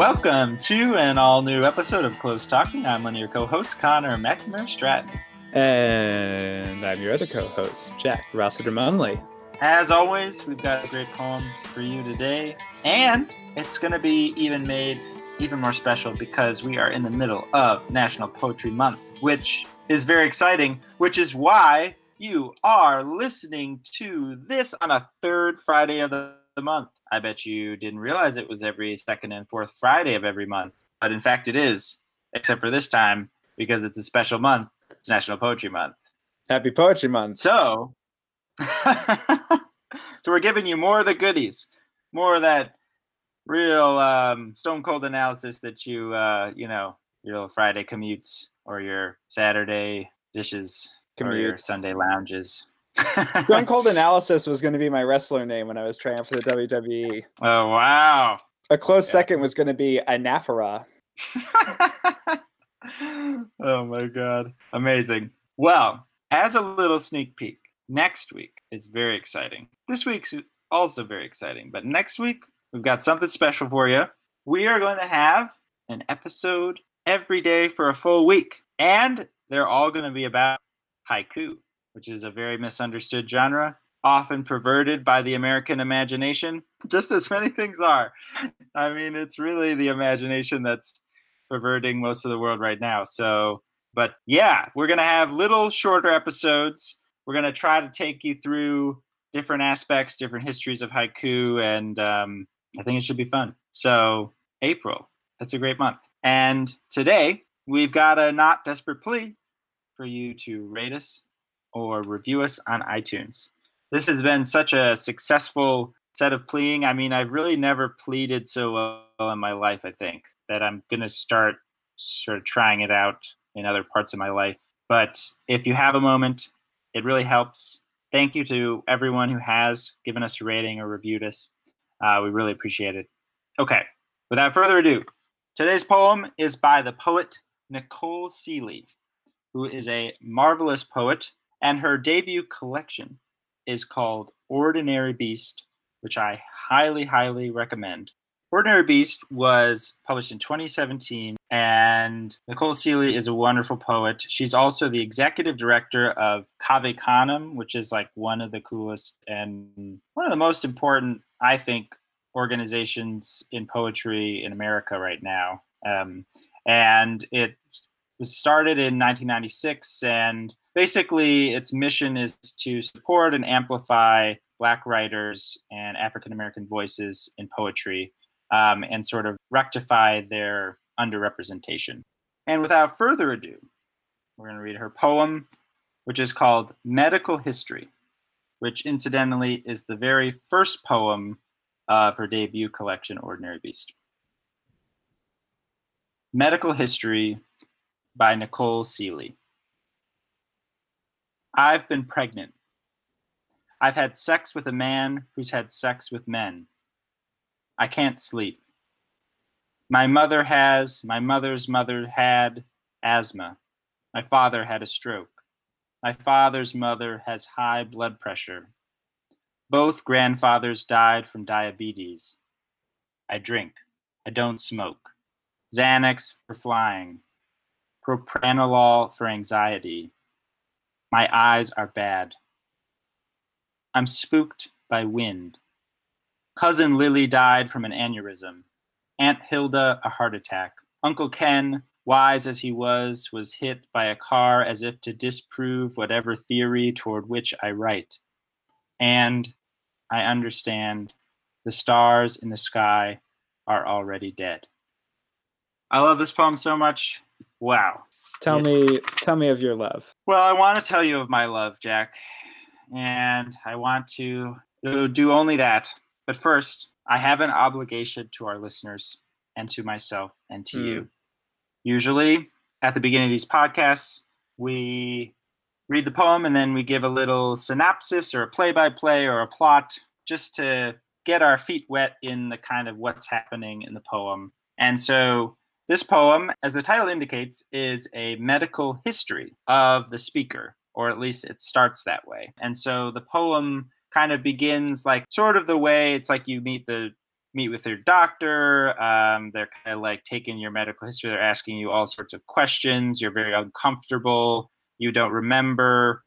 Welcome to an all new episode of Close Talking. I'm one of your co hosts, Connor Meckner Stratton. And I'm your other co host, Jack Rossiter Munley. As always, we've got a great poem for you today, and it's going to be even made even more special because we are in the middle of National Poetry Month, which is very exciting, which is why you are listening to this on a third Friday of the, the month. I bet you didn't realize it was every second and fourth Friday of every month, but in fact it is, except for this time because it's a special month. It's National Poetry Month. Happy Poetry Month. So, so we're giving you more of the goodies, more of that real um, stone cold analysis that you, uh, you know, your Friday commutes or your Saturday dishes Commute. or your Sunday lounges. Stone Cold Analysis was going to be my wrestler name when I was trying for the WWE. Oh wow! A close yeah. second was going to be Anaphora. oh my god! Amazing. Well, as a little sneak peek, next week is very exciting. This week's also very exciting, but next week we've got something special for you. We are going to have an episode every day for a full week, and they're all going to be about haiku which is a very misunderstood genre, often perverted by the American imagination, just as many things are. I mean, it's really the imagination that's perverting most of the world right now. So, but yeah, we're going to have little shorter episodes. We're going to try to take you through different aspects, different histories of haiku, and um, I think it should be fun. So, April, that's a great month. And today, we've got a not desperate plea for you to rate us or review us on iTunes. This has been such a successful set of pleading. I mean, I've really never pleaded so well in my life, I think, that I'm going to start sort of trying it out in other parts of my life. But if you have a moment, it really helps. Thank you to everyone who has given us a rating or reviewed us. Uh, we really appreciate it. Okay, without further ado, today's poem is by the poet Nicole Sealey, who is a marvelous poet and her debut collection is called Ordinary Beast, which I highly, highly recommend. Ordinary Beast was published in 2017, and Nicole Sealey is a wonderful poet. She's also the executive director of Cave Canem, which is like one of the coolest and one of the most important, I think, organizations in poetry in America right now. Um, and it was started in 1996 and basically its mission is to support and amplify black writers and african american voices in poetry um, and sort of rectify their underrepresentation. And without further ado we're going to read her poem which is called medical history which incidentally is the very first poem of her debut collection ordinary beast. Medical history by nicole sealey I've been pregnant. I've had sex with a man who's had sex with men. I can't sleep. My mother has, my mother's mother had asthma. My father had a stroke. My father's mother has high blood pressure. Both grandfathers died from diabetes. I drink. I don't smoke. Xanax for flying. Propranolol for anxiety. My eyes are bad. I'm spooked by wind. Cousin Lily died from an aneurysm. Aunt Hilda, a heart attack. Uncle Ken, wise as he was, was hit by a car as if to disprove whatever theory toward which I write. And I understand the stars in the sky are already dead. I love this poem so much. Wow. Tell yeah. me, tell me of your love. Well, I want to tell you of my love, Jack, and I want to do only that. But first, I have an obligation to our listeners and to myself and to mm. you. Usually, at the beginning of these podcasts, we read the poem and then we give a little synopsis or a play by play or a plot just to get our feet wet in the kind of what's happening in the poem. And so this poem, as the title indicates, is a medical history of the speaker, or at least it starts that way. And so the poem kind of begins like sort of the way it's like you meet the meet with your doctor. Um, they're kind of like taking your medical history. They're asking you all sorts of questions. You're very uncomfortable. You don't remember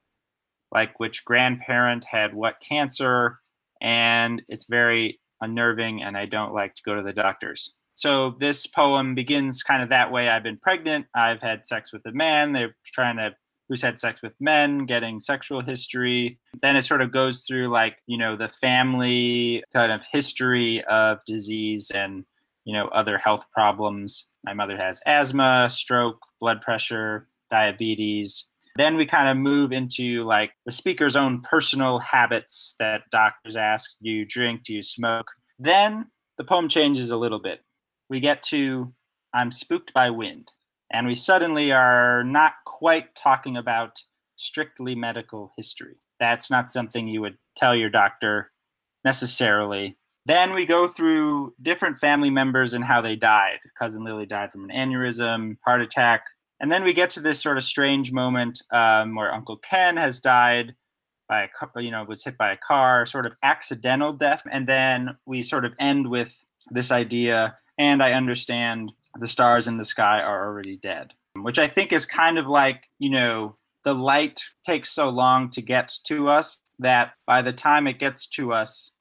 like which grandparent had what cancer. And it's very unnerving, and I don't like to go to the doctors. So this poem begins kind of that way. I've been pregnant. I've had sex with a man. They're trying to who's had sex with men, getting sexual history. Then it sort of goes through like, you know, the family kind of history of disease and, you know, other health problems. My mother has asthma, stroke, blood pressure, diabetes. Then we kind of move into like the speaker's own personal habits that doctors ask do you drink, do you smoke? Then the poem changes a little bit. We get to I'm spooked by wind and we suddenly are not quite talking about strictly medical history. That's not something you would tell your doctor necessarily. Then we go through different family members and how they died. Cousin Lily died from an aneurysm, heart attack. And then we get to this sort of strange moment um, where Uncle Ken has died by a you know was hit by a car, sort of accidental death. And then we sort of end with this idea. And I understand the stars in the sky are already dead, which I think is kind of like, you know, the light takes so long to get to us that by the time it gets to us,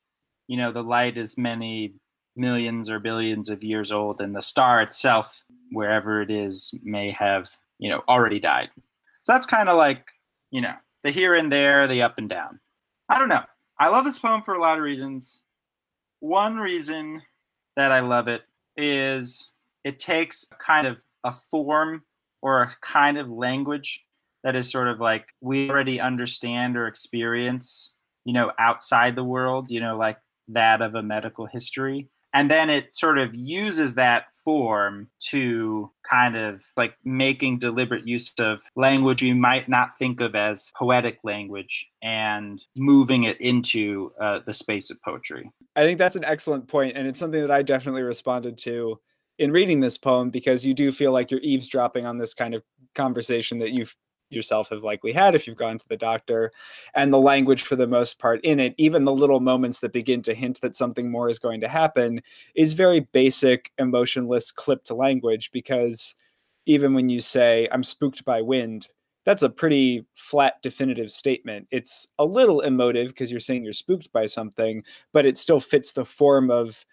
you know, the light is many millions or billions of years old, and the star itself, wherever it is, may have, you know, already died. So that's kind of like, you know, the here and there, the up and down. I don't know. I love this poem for a lot of reasons. One reason that I love it is it takes a kind of a form or a kind of language that is sort of like we already understand or experience, you know, outside the world, you know, like that of a medical history. And then it sort of uses that form to kind of like making deliberate use of language you might not think of as poetic language and moving it into uh, the space of poetry. I think that's an excellent point, and it's something that I definitely responded to in reading this poem because you do feel like you're eavesdropping on this kind of conversation that you've yourself have likely had if you've gone to the doctor and the language for the most part in it even the little moments that begin to hint that something more is going to happen is very basic emotionless clipped language because even when you say i'm spooked by wind that's a pretty flat definitive statement it's a little emotive because you're saying you're spooked by something but it still fits the form of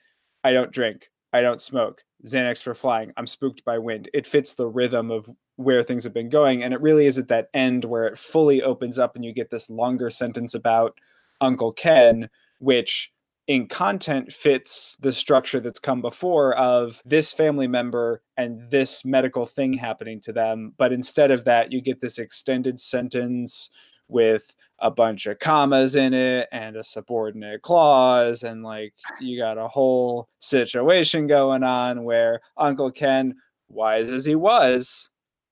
i don't drink i don't smoke Xanax for flying. I'm spooked by wind. It fits the rhythm of where things have been going. And it really is at that end where it fully opens up and you get this longer sentence about Uncle Ken, which in content fits the structure that's come before of this family member and this medical thing happening to them. But instead of that, you get this extended sentence with a bunch of commas in it and a subordinate clause and like you got a whole situation going on where uncle ken wise as he was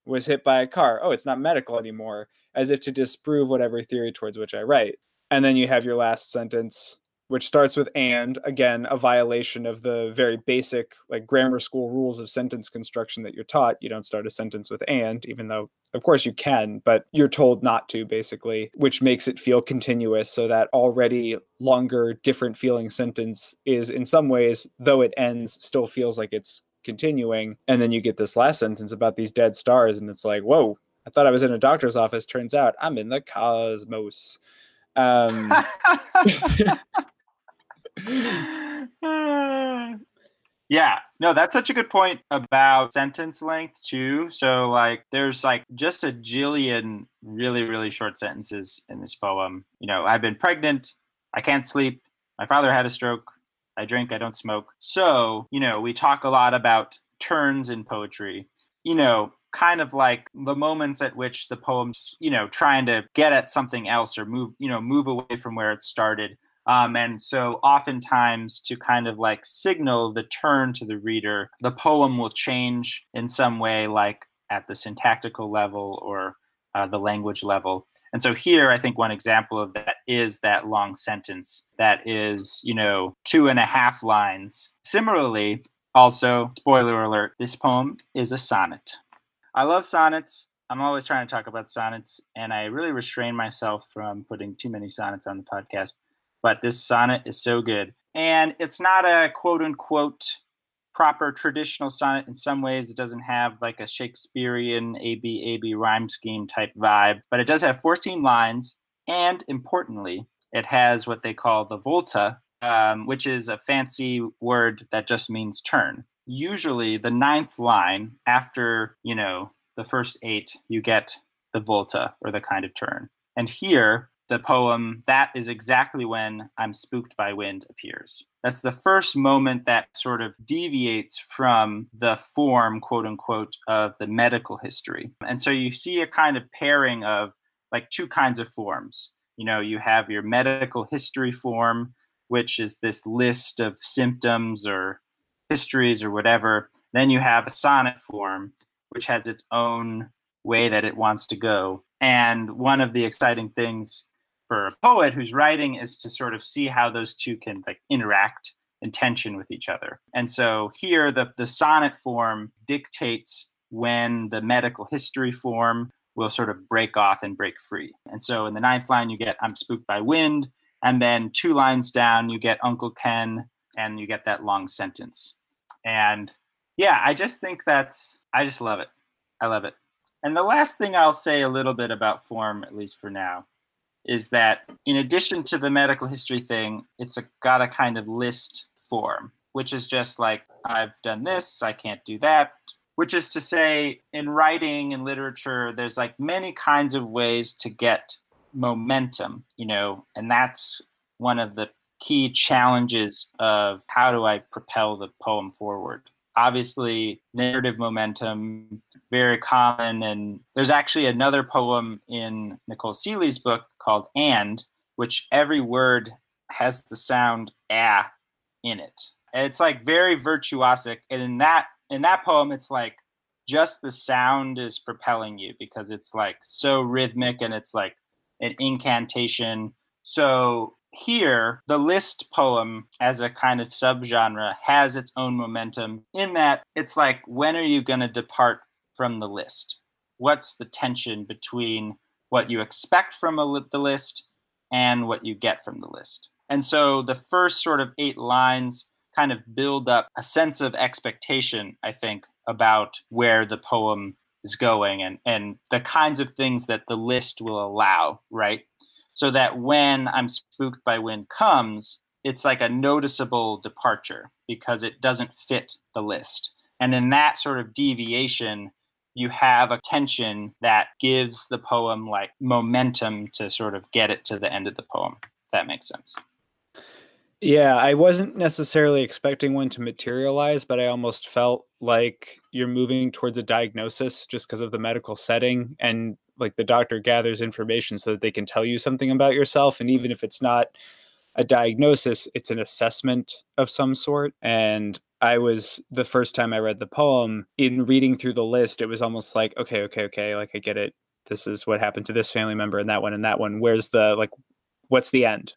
was hit by a car. Oh it's not medical anymore as if to disprove whatever theory towards which i write. And then you have your last sentence which starts with and again a violation of the very basic like grammar school rules of sentence construction that you're taught. You don't start a sentence with and even though of course you can but you're told not to basically which makes it feel continuous so that already longer different feeling sentence is in some ways though it ends still feels like it's continuing and then you get this last sentence about these dead stars and it's like whoa i thought i was in a doctor's office turns out i'm in the cosmos um yeah, no, that's such a good point about sentence length too. So like there's like just a jillion really really short sentences in this poem. You know, I've been pregnant, I can't sleep, my father had a stroke, I drink, I don't smoke. So, you know, we talk a lot about turns in poetry. You know, kind of like the moments at which the poem's, you know, trying to get at something else or move, you know, move away from where it started um, and so, oftentimes, to kind of like signal the turn to the reader, the poem will change in some way, like at the syntactical level or uh, the language level. And so, here, I think one example of that is that long sentence that is, you know, two and a half lines. Similarly, also, spoiler alert, this poem is a sonnet. I love sonnets. I'm always trying to talk about sonnets, and I really restrain myself from putting too many sonnets on the podcast but this sonnet is so good. and it's not a quote unquote proper traditional sonnet in some ways. It doesn't have like a Shakespearean AB AB rhyme scheme type vibe, but it does have 14 lines. And importantly, it has what they call the volta, um, which is a fancy word that just means turn. Usually, the ninth line after, you know, the first eight, you get the volta or the kind of turn. And here, the poem, that is exactly when I'm spooked by wind appears. That's the first moment that sort of deviates from the form, quote unquote, of the medical history. And so you see a kind of pairing of like two kinds of forms. You know, you have your medical history form, which is this list of symptoms or histories or whatever. Then you have a sonnet form, which has its own way that it wants to go. And one of the exciting things for a poet who's writing is to sort of see how those two can like interact in tension with each other. And so here the, the sonnet form dictates when the medical history form will sort of break off and break free. And so in the ninth line you get I'm spooked by wind, and then two lines down you get Uncle Ken and you get that long sentence. And yeah, I just think that's I just love it. I love it. And the last thing I'll say a little bit about form, at least for now, is that in addition to the medical history thing, it's a, got a kind of list form, which is just like, I've done this, I can't do that. Which is to say, in writing and literature, there's like many kinds of ways to get momentum, you know, and that's one of the key challenges of how do I propel the poem forward obviously narrative momentum very common and there's actually another poem in nicole sealey's book called and which every word has the sound ah in it and it's like very virtuosic and in that in that poem it's like just the sound is propelling you because it's like so rhythmic and it's like an incantation so here, the list poem as a kind of subgenre has its own momentum in that it's like, when are you going to depart from the list? What's the tension between what you expect from a, the list and what you get from the list? And so the first sort of eight lines kind of build up a sense of expectation, I think, about where the poem is going and, and the kinds of things that the list will allow, right? so that when I'm spooked by wind comes, it's like a noticeable departure because it doesn't fit the list. And in that sort of deviation, you have a tension that gives the poem like momentum to sort of get it to the end of the poem, if that makes sense. Yeah, I wasn't necessarily expecting one to materialize, but I almost felt like you're moving towards a diagnosis just because of the medical setting. And like the doctor gathers information so that they can tell you something about yourself and even if it's not a diagnosis it's an assessment of some sort and i was the first time i read the poem in reading through the list it was almost like okay okay okay like i get it. This is what happened to this family member and that one and that one. Where's the like what's the end?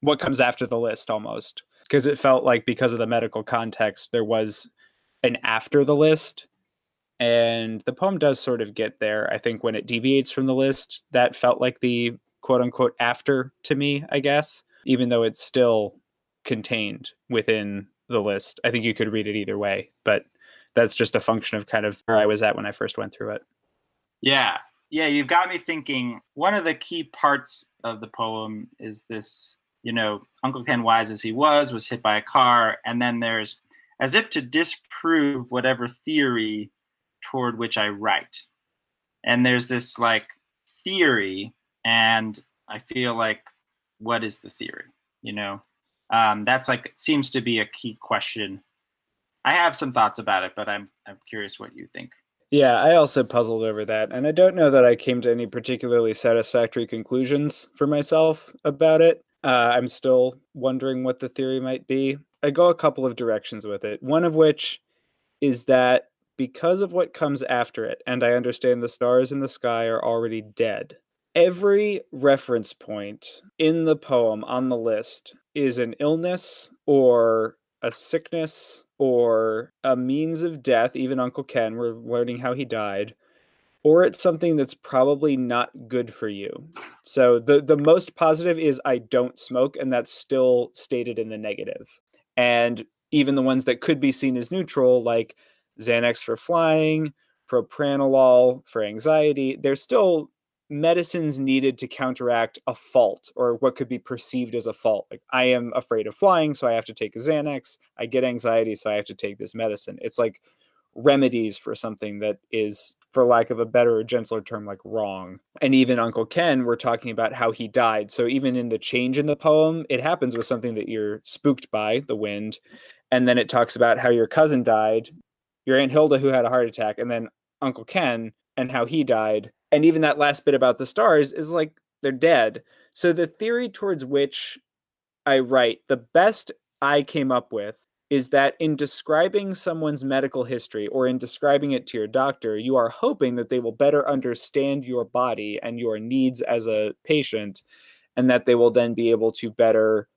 What comes after the list almost. Because it felt like because of the medical context there was an after the list and the poem does sort of get there. I think when it deviates from the list, that felt like the quote unquote after to me, I guess, even though it's still contained within the list. I think you could read it either way, but that's just a function of kind of where I was at when I first went through it. Yeah. Yeah, you've got me thinking. One of the key parts of the poem is this, you know, Uncle Ken, wise as he was, was hit by a car. And then there's, as if to disprove whatever theory toward which I write. And there's this like theory, and I feel like, what is the theory? You know, um, that's like seems to be a key question. I have some thoughts about it, but I'm I'm curious what you think. Yeah, I also puzzled over that, and I don't know that I came to any particularly satisfactory conclusions for myself about it. Uh, I'm still wondering what the theory might be. I go a couple of directions with it. One of which is that because of what comes after it, and I understand the stars in the sky are already dead. Every reference point in the poem on the list is an illness or a sickness or a means of death. Even Uncle Ken, we're learning how he died. Or it's something that's probably not good for you. So the the most positive is I don't smoke, and that's still stated in the negative. And even the ones that could be seen as neutral, like Xanax for flying, propranolol for anxiety, they're still medicines needed to counteract a fault or what could be perceived as a fault. Like I am afraid of flying, so I have to take a Xanax. I get anxiety, so I have to take this medicine. It's like remedies for something that is, for lack of a better or gentler term, like wrong. And even Uncle Ken, we're talking about how he died. So even in the change in the poem, it happens with something that you're spooked by, the wind. And then it talks about how your cousin died, your Aunt Hilda, who had a heart attack, and then Uncle Ken and how he died and even that last bit about the stars is like they're dead. So the theory towards which I write, the best I came up with is that in describing someone's medical history or in describing it to your doctor, you are hoping that they will better understand your body and your needs as a patient, and that they will then be able to better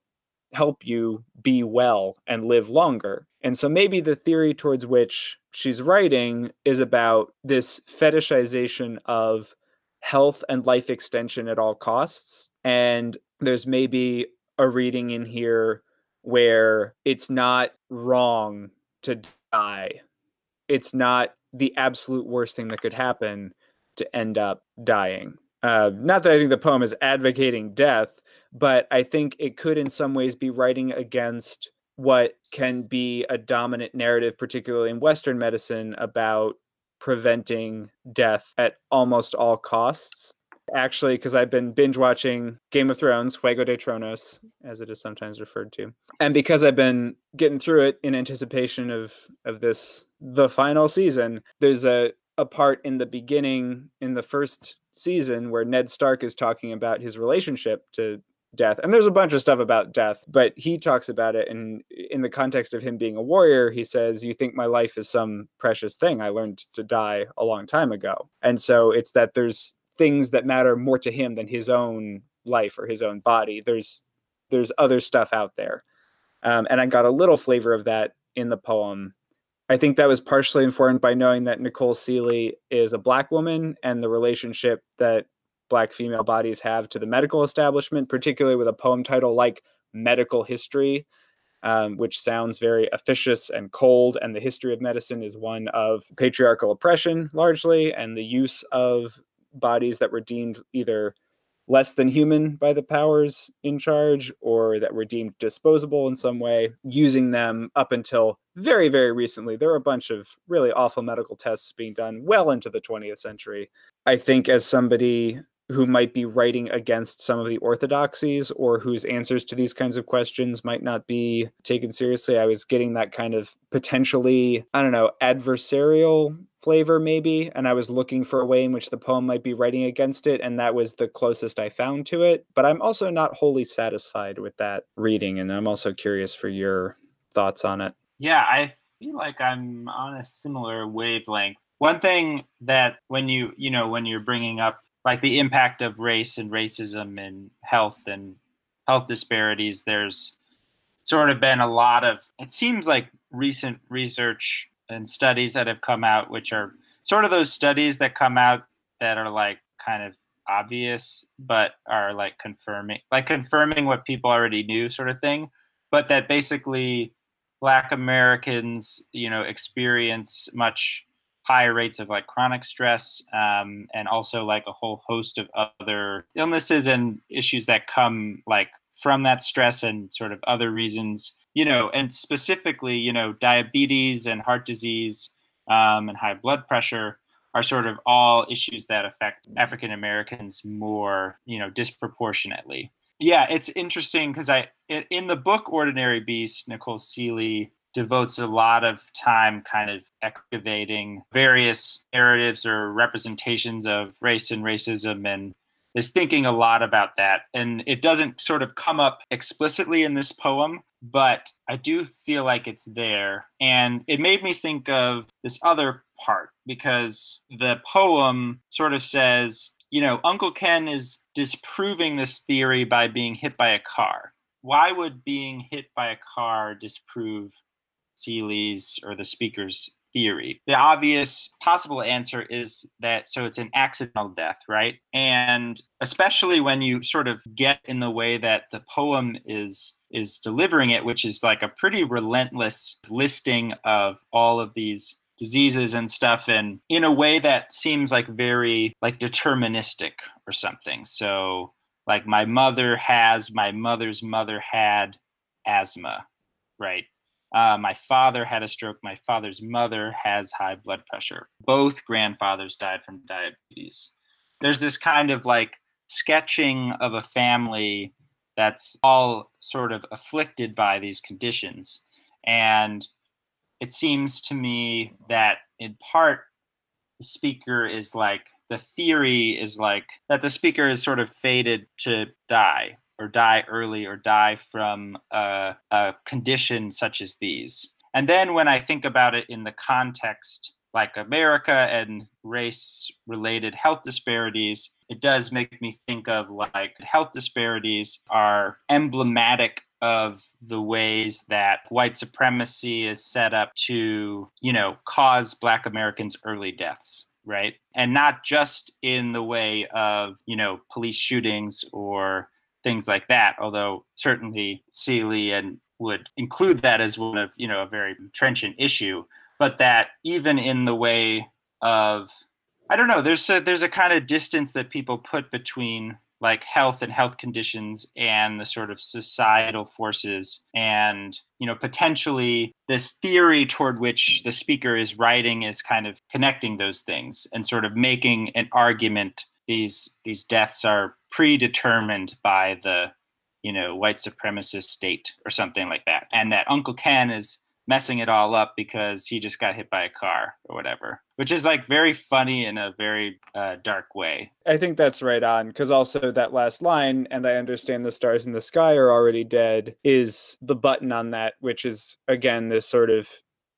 help you be well and live longer. And so maybe the theory towards which she's writing is about this fetishization of health and life extension at all costs. And there's maybe a reading in here where it's not wrong to die. It's not the absolute worst thing that could happen to end up dying. Uh, not that I think the poem is advocating death, but I think it could, in some ways, be writing against what can be a dominant narrative, particularly in Western medicine, about preventing death at almost all costs. Actually, because I've been binge watching Game of Thrones, Juego de Tronos, as it is sometimes referred to, and because I've been getting through it in anticipation of of this the final season, there's a a part in the beginning in the first season where Ned Stark is talking about his relationship to death and there's a bunch of stuff about death but he talks about it and in the context of him being a warrior he says you think my life is some precious thing. I learned to die a long time ago. And so it's that there's things that matter more to him than his own life or his own body. There's there's other stuff out there. Um, and i got a little flavor of that in the poem. I think that was partially informed by knowing that nicole sealey is a black woman and the relationship that black female bodies have to the medical establishment, particularly with a poem title like Medical History, um, which sounds very officious and cold. And the history of medicine is one of patriarchal oppression largely, and the use of bodies that were deemed either less than human by the powers in charge or that were deemed disposable in some way, using them up until very, very recently. There were a bunch of really awful medical tests being done well into the 20th century. I think, as somebody who might be writing against some of the orthodoxies or whose answers to these kinds of questions might not be taken seriously. I was getting that kind of potentially, I don't know, adversarial flavor maybe and i was looking for a way in which the poem might be writing against it and that was the closest i found to it. But i'm also not wholly satisfied with that reading and i'm also curious for your thoughts on it. Yeah i feel like i'm on a similar wavelength. One thing that when you you know when you're bringing up like the impact of race and racism and health and health disparities there's sort of been a lot of it seems like recent research and studies that have come out which are sort of those studies that come out that are like kind of obvious but are like confirming like confirming what people already knew sort of thing but that basically black americans you know experience much higher rates of like chronic stress um, and also like a whole host of other illnesses and issues that come like from that stress and sort of other reasons you know and specifically you know diabetes and heart disease um, and high blood pressure are sort of all issues that affect african americans more you know disproportionately. Yeah it's interesting because i in the book ordinary beast nicole sealey devotes a lot of time kind of excavating various narratives or representations of race and racism and is thinking a lot about that. And it doesn't sort of come up explicitly in this poem, but I do feel like it's there. And it made me think of this other part because the poem sort of says, you know, Uncle Ken is disproving this theory by being hit by a car. Why would being hit by a car disprove Sealey's or the speaker's theory. The obvious possible answer is that so it's an accidental death, right? And especially when you sort of get in the way that the poem is is delivering it, which is like a pretty relentless listing of all of these diseases and stuff and in a way that seems like very like deterministic or something so like my mother has my mother's mother had asthma right uh, my father had a stroke. My father's mother has high blood pressure. Both grandfathers died from diabetes. There's this kind of like sketching of a family that's all sort of afflicted by these conditions. And it seems to me that in part the speaker is like the theory is like that the speaker is sort of fated to die or die early or die from a, a condition such as these. And then when I think about it in the context like America and race related health disparities, it does make me think of like health disparities are emblematic of the ways that white supremacy is set up to, you know, cause black Americans early deaths, right? And not just in the way of, you know, police shootings or things like that, although certainly Sealey and would include that as one of, you know, a very trenchant issue, but that even in the way of I don't know, there's a there's a kind of distance that people put between like health and health conditions and the sort of societal forces and you know potentially this theory toward which the speaker is writing is kind of connecting those things and sort of making an argument these these deaths are predetermined by the you know white supremacist state or something like that and that uncle ken is messing it all up because he just got hit by a car or whatever, which is like very funny in a very uh, dark way. I think that's right on because also that last line, and I understand the stars in the sky are already dead, is the button on that, which is again this sort of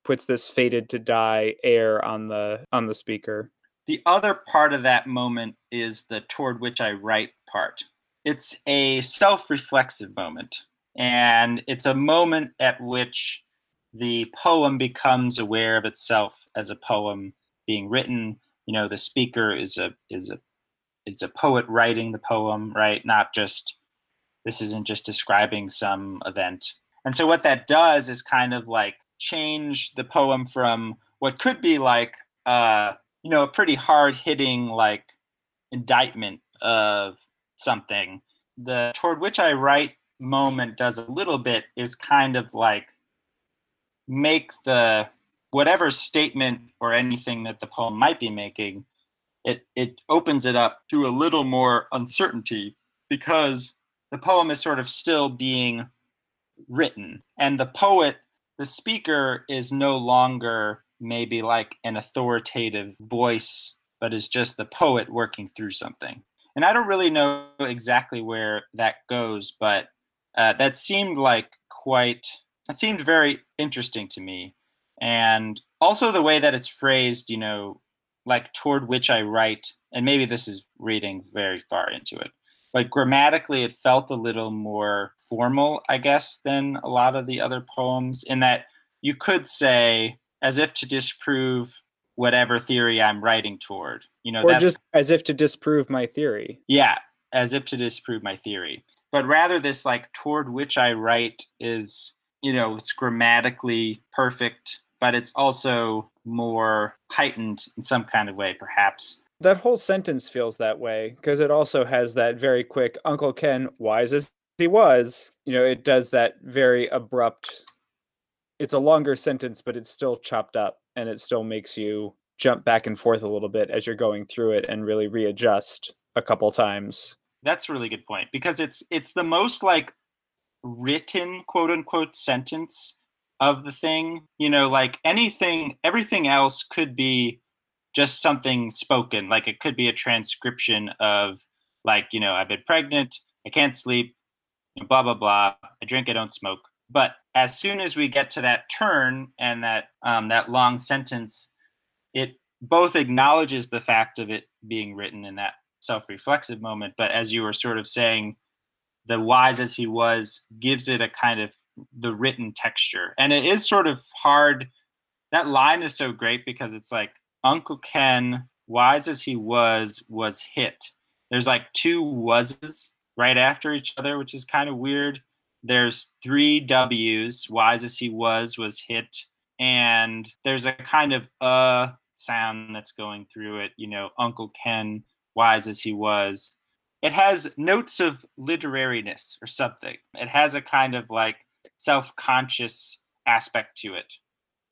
puts this fated to die air on the on the speaker. The other part of that moment is the toward which I write part. It's a self-reflexive moment. And it's a moment at which the poem becomes aware of itself as a poem being written. You know, the speaker is a is a it's a poet writing the poem, right? Not just this isn't just describing some event. And so what that does is kind of like change the poem from what could be like uh, you know, a pretty hard hitting like indictment of something. The toward which I write moment does a little bit is kind of like make the whatever statement or anything that the poem might be making it it opens it up to a little more uncertainty because the poem is sort of still being written and the poet the speaker is no longer maybe like an authoritative voice but is just the poet working through something and i don't really know exactly where that goes but uh, that seemed like quite that seemed very interesting to me. And also the way that it's phrased, you know, like toward which I write, and maybe this is reading very far into it, but grammatically it felt a little more formal, I guess, than a lot of the other poems, in that you could say, as if to disprove whatever theory I'm writing toward. You know, or just as if to disprove my theory. Yeah, as if to disprove my theory. But rather, this like toward which I write is you know, it's grammatically perfect, but it's also more heightened in some kind of way, perhaps. That whole sentence feels that way because it also has that very quick Uncle Ken, wise as he was, you know, it does that very abrupt. It's a longer sentence, but it's still chopped up and it still makes you jump back and forth a little bit as you're going through it and really readjust a couple times. That's a really good point because it's it's the most like written quote unquote sentence of the thing. You know, like anything, everything else could be just something spoken. Like it could be a transcription of, like, you know, I've been pregnant, I can't sleep, blah, blah, blah. I drink, I don't smoke. But as soon as we get to that turn and that um, that long sentence, it both acknowledges the fact of it being written in that self-reflexive moment, but as you were sort of saying, the wise as he was gives it a kind of the written texture and it is sort of hard that line is so great because it's like Uncle Ken, wise as he was, was hit. There's like two wases right after each other, which is kind of weird. There's three W's, wise as he was, was hit. And there's a kind of uh sound that's going through it, you know, Uncle Ken, wise as he was. It has notes of literariness or something. It has a kind of like self conscious aspect to it.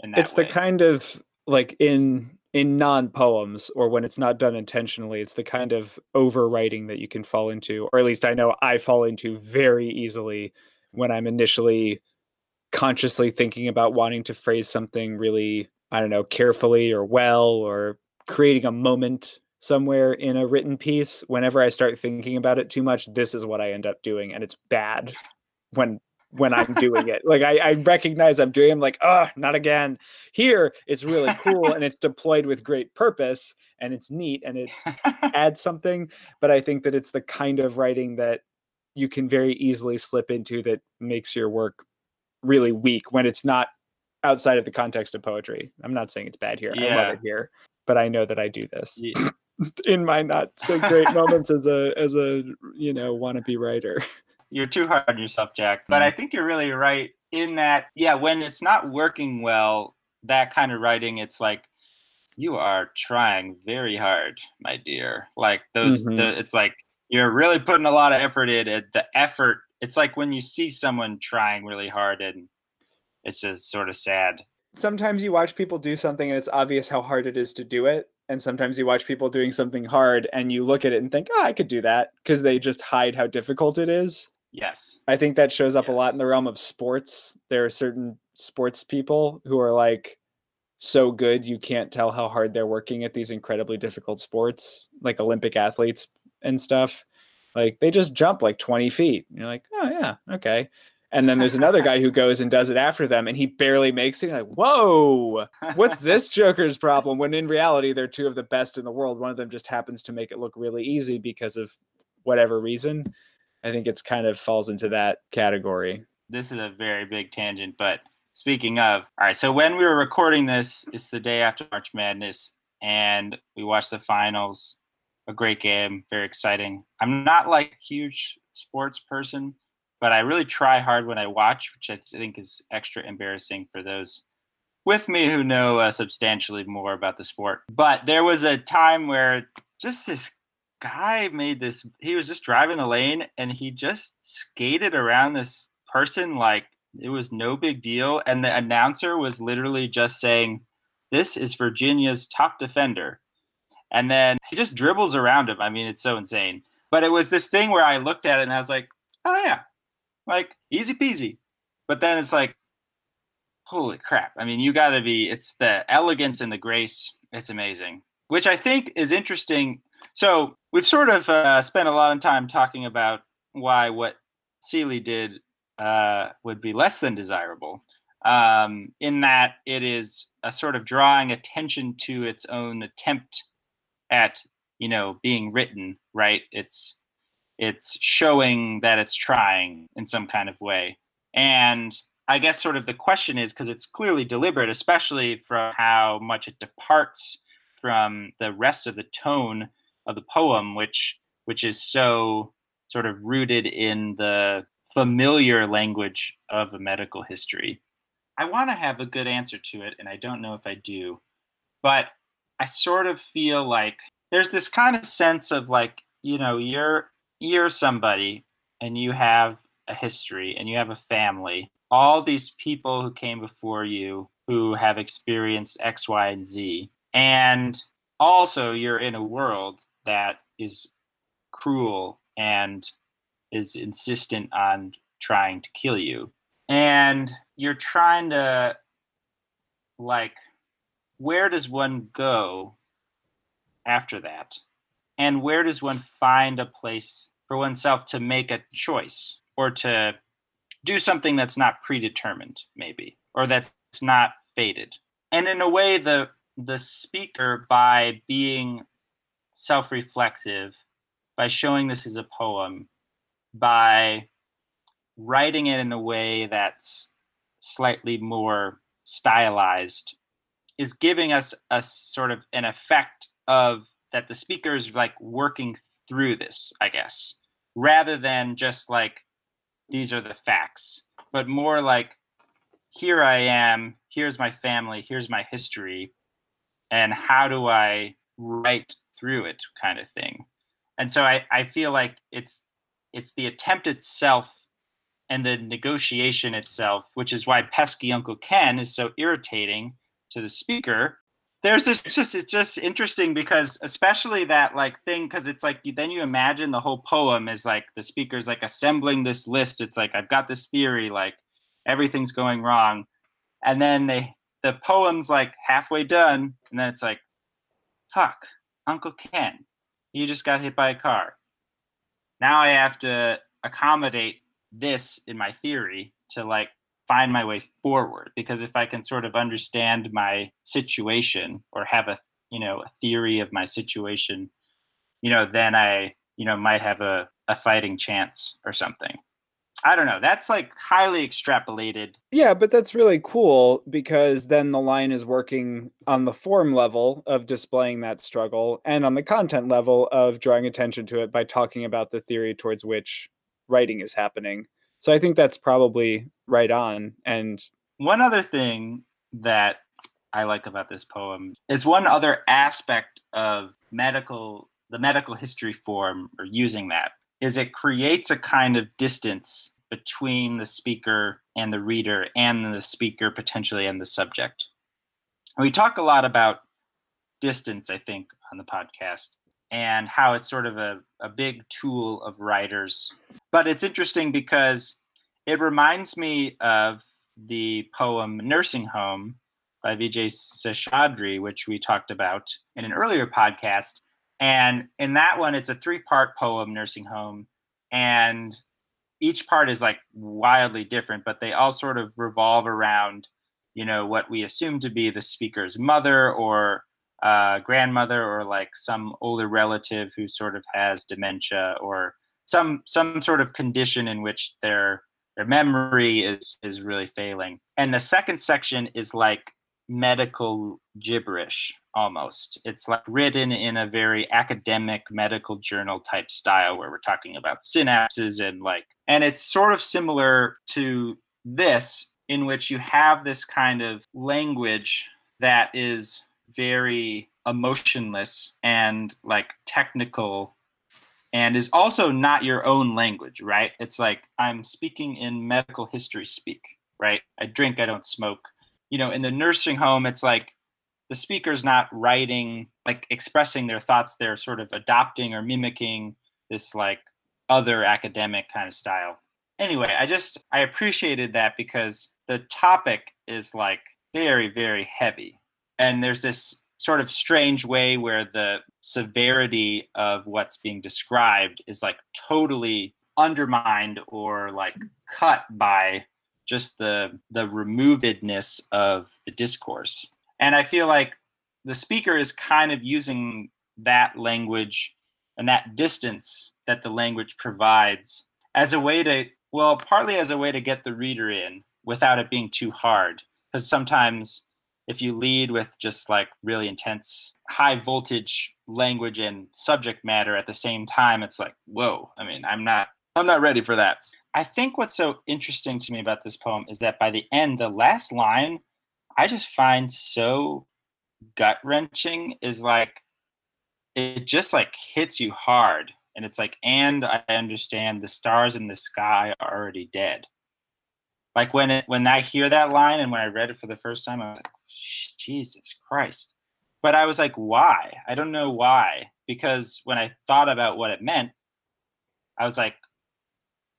it's way. the kind of like in in non poems or when it's not done intentionally, it's the kind of overwriting that you can fall into, or at least I know I fall into very easily when I'm initially consciously thinking about wanting to phrase something really, I don't know, carefully or well, or creating a moment somewhere in a written piece. Whenever I start thinking about it too much, this is what I end up doing. And it's bad when when I'm doing it. Like I, I recognize I'm doing. I'm like, oh, not again. Here, it's really cool and it's deployed with great purpose and it's neat and it adds something. But I think that it's the kind of writing that you can very easily slip into that makes your work really weak when it's not outside of the context of poetry. I'm not saying it's bad here. Yeah. I love it here, but I know that I do this. Yeah. in my not so great moments as a as a you know wannabe writer you're too hard on yourself, Jack. But I mm-hmm. think you're really right in that, yeah, when it's not working well, that kind of writing, it's like you are trying very hard, my dear. Like those, mm-hmm. the, it's like you're really putting a lot of effort in it. The effort, it's like when you see someone trying really hard and it's just sort of sad. Sometimes you watch people do something and it's obvious how hard it is to do it. And sometimes you watch people doing something hard and you look at it and think, oh, I could do that because they just hide how difficult it is. Yes. I think that shows up yes. a lot in the realm of sports. There are certain sports people who are like so good you can't tell how hard they're working at these incredibly difficult sports, like Olympic athletes and stuff. Like they just jump like 20 feet. You're like, oh yeah, okay. And then there's another guy who goes and does it after them and he barely makes it. You're like, whoa, what's this Joker's problem? When in reality, they're two of the best in the world. One of them just happens to make it look really easy because of whatever reason. I think it's kind of falls into that category. This is a very big tangent, but speaking of, all right, so when we were recording this, it's the day after March Madness, and we watched the finals. A great game, very exciting. I'm not like huge sports person, but I really try hard when I watch, which I think is extra embarrassing for those with me who know uh, substantially more about the sport. But there was a time where just this guy made this he was just driving the lane and he just skated around this person like it was no big deal and the announcer was literally just saying this is virginia's top defender and then he just dribbles around him. I mean it's so insane. But it was this thing where i looked at it and i was like oh yeah. Like easy peasy. But then it's like holy crap. I mean you got to be it's the elegance and the grace. It's amazing. Which i think is interesting. So we've sort of uh, spent a lot of time talking about why what Sealey did uh, would be less than desirable, um, in that it is a sort of drawing attention to its own attempt at you know being written. Right? It's it's showing that it's trying in some kind of way, and I guess sort of the question is because it's clearly deliberate, especially from how much it departs from the rest of the tone of the poem, which which is so sort of rooted in the familiar language of a medical history. I want to have a good answer to it, and I don't know if I do, but I sort of feel like there's this kind of sense of like, you know, you're you're somebody and you have a history and you have a family. All these people who came before you who have experienced X, Y, and Z. And also you're in a world that is cruel and is insistent on trying to kill you. And you're trying to, like, where does one go after that? And where does one find a place for oneself to make a choice or to do something that's not predetermined, maybe, or that's not fated? And in a way, the the speaker, by being self reflexive by showing this as a poem, by writing it in a way that's slightly more stylized is giving us a sort of an effect of that the speaker is like working through this, I guess, rather than just like these are the facts, but more like here I am, here's my family, here's my history, and how do I write through it kind of thing. And so I, I feel like it's it's the attempt itself and the negotiation itself, which is why pesky Uncle Ken is so irritating to the speaker. There's this just it's just interesting because especially that like thing because it's like then you imagine the whole poem is like the speaker's like assembling this list. It's like I've got this theory like everything's going wrong, and then they the poem's like halfway done, and then it's like, fuck, Uncle Ken, you just got hit by a car. Now I have to accommodate this in my theory to like find my way forward because if i can sort of understand my situation or have a you know a theory of my situation you know then i you know might have a, a fighting chance or something. I don't know. That's like highly extrapolated. Yeah but that's really cool because then the line is working on the form level of displaying that struggle and on the content level of drawing attention to it by talking about the theory towards which writing is happening so I think that's probably right on. And one other thing that I like about this poem is one other aspect of medical the medical history form or using that is it creates a kind of distance between the speaker and the reader and the speaker potentially and the subject. we talk a lot about distance, I think, on the podcast and how it's sort of a, a big tool of writers. But it's interesting because it reminds me of the poem Nursing Home by Vijay Seshadri, which we talked about in an earlier podcast. And in that one, it's a three part poem, Nursing Home. And each part is like wildly different, but they all sort of revolve around, you know, what we assume to be the speaker's mother or uh, grandmother or like some older relative who sort of has dementia or some some sort of condition in which their their memory is is really failing. And the second section is like medical gibberish almost. It's like written in a very academic medical journal type style where we're talking about synapses and like and it's sort of similar to this in which you have this kind of language that is very emotionless and like technical and is also not your own language, right? It's like I'm speaking in medical history speak, right? I drink, I don't smoke. You know, in the nursing home, it's like the speaker's not writing, like expressing their thoughts, they're sort of adopting or mimicking this like other academic kind of style. Anyway, I just I appreciated that because the topic is like very, very heavy and there's this sort of strange way where the severity of what's being described is like totally undermined or like mm. cut by just the the removedness of the discourse. And i feel like the speaker is kind of using that language and that distance that the language provides as a way to well partly as a way to get the reader in without it being too hard. Because sometimes if you lead with just like really intense high voltage language and subject matter at the same time it's like whoa i mean i'm not i'm not ready for that. I think what's so interesting to me about this poem is that by the end the last line i just find so gut wrenching is like it just like hits you hard. And it's like and i understand the stars in the sky are already dead. Like when it when I hear that line and when I read it for the first time, I was like, Jesus Christ. But I was like, why? I don't know why. Because when I thought about what it meant, I was like,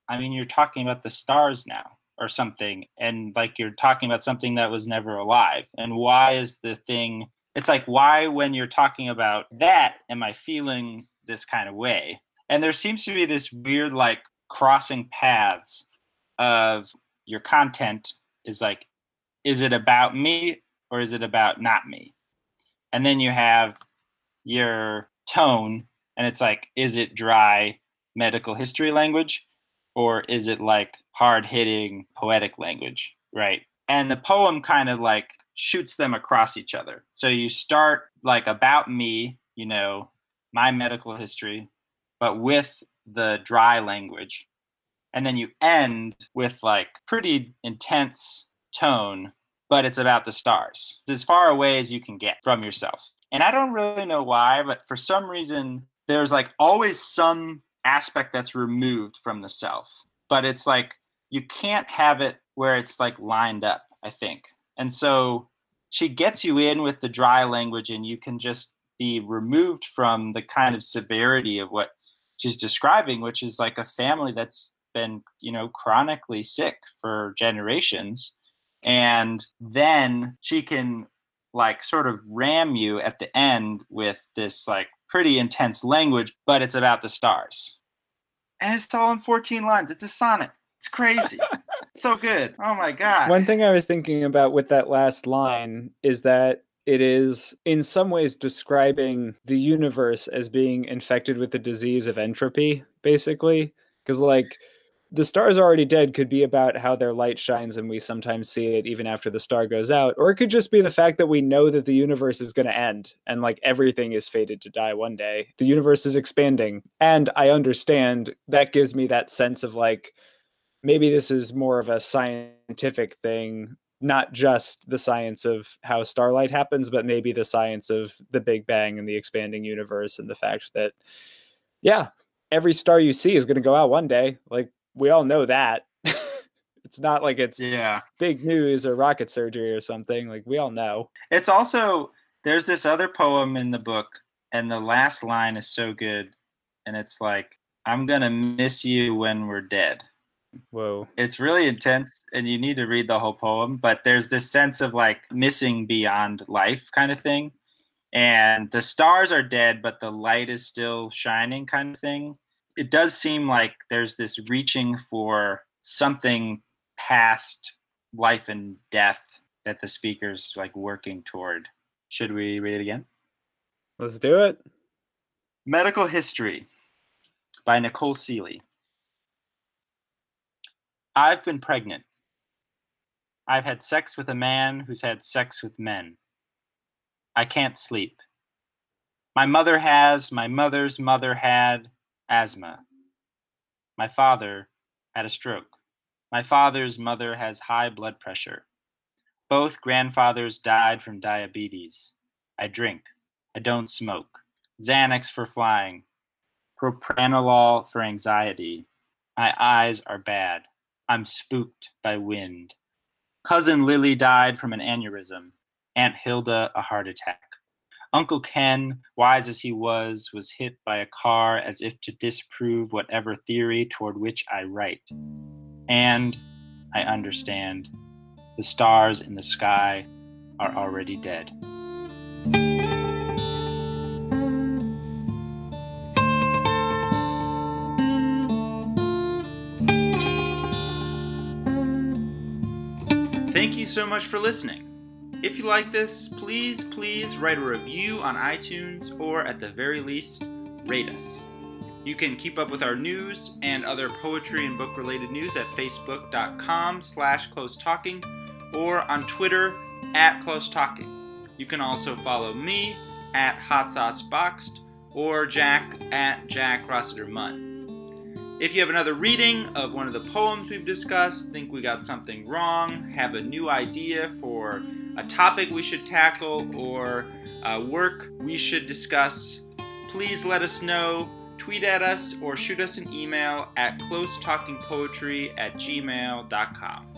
I mean, you're talking about the stars now or something. And like you're talking about something that was never alive. And why is the thing, it's like, why, when you're talking about that, am I feeling this kind of way? And there seems to be this weird, like, crossing paths of your content is like is it about me or is it about not me and then you have your tone and it's like is it dry medical history language or is it like hard hitting poetic language right and the poem kind of like shoots them across each other. So you start like about me, you know, my medical history, but with the dry language. And then you end with like pretty intense tone, but it's about the stars. It's as far away as you can get from yourself. And I don't really know why, but for some reason, there's like always some aspect that's removed from the self. But it's like you can't have it where it's like lined up, I think. And so she gets you in with the dry language and you can just be removed from the kind of severity of what she's describing, which is like a family that's been, you know, chronically sick for generations. And then she can like sort of ram you at the end with this like pretty intense language, but it's about the stars. And it's all in 14 lines. It's a sonnet. It's crazy. so good. Oh my god. One thing I was thinking about with that last line is that it is in some ways describing the universe as being infected with the disease of entropy basically because like the stars already dead could be about how their light shines and we sometimes see it even after the star goes out or it could just be the fact that we know that the universe is going to end and like everything is fated to die one day the universe is expanding and i understand that gives me that sense of like maybe this is more of a scientific thing not just the science of how starlight happens, but maybe the science of the Big Bang and the expanding universe and the fact that, yeah, every star you see is going to go out one day. Like we all know that. it's not like it's yeah big news or rocket surgery or something. Like we all know. It's also there's this other poem in the book, and the last line is so good, and it's like, "I'm gonna miss you when we're dead." Whoa. It's really intense and you need to read the whole poem, but there's this sense of like missing beyond life kind of thing. And the stars are dead, but the light is still shining kind of thing. It does seem like there's this reaching for something past life and death that the speaker's like working toward. Should we read it again? Let's do it. Medical History by Nicole Sealey. I've been pregnant. I've had sex with a man who's had sex with men. I can't sleep. My mother has, my mother's mother had asthma. My father had a stroke. My father's mother has high blood pressure. Both grandfathers died from diabetes. I drink. I don't smoke. Xanax for flying. Propranolol for anxiety. My eyes are bad. I'm spooked by wind. Cousin Lily died from an aneurysm. Aunt Hilda, a heart attack. Uncle Ken, wise as he was, was hit by a car as if to disprove whatever theory toward which I write. And I understand. The stars in the sky are already dead. Thank you so much for listening. If you like this, please, please write a review on iTunes or at the very least, rate us. You can keep up with our news and other poetry and book related news at facebook.com slash close talking or on Twitter at close talking. You can also follow me at hot sauce boxed or Jack at Jack Rossiter Mudd. If you have another reading of one of the poems we've discussed, think we got something wrong, have a new idea for a topic we should tackle, or uh, work we should discuss, please let us know. Tweet at us or shoot us an email at closetalkingpoetry at gmail.com.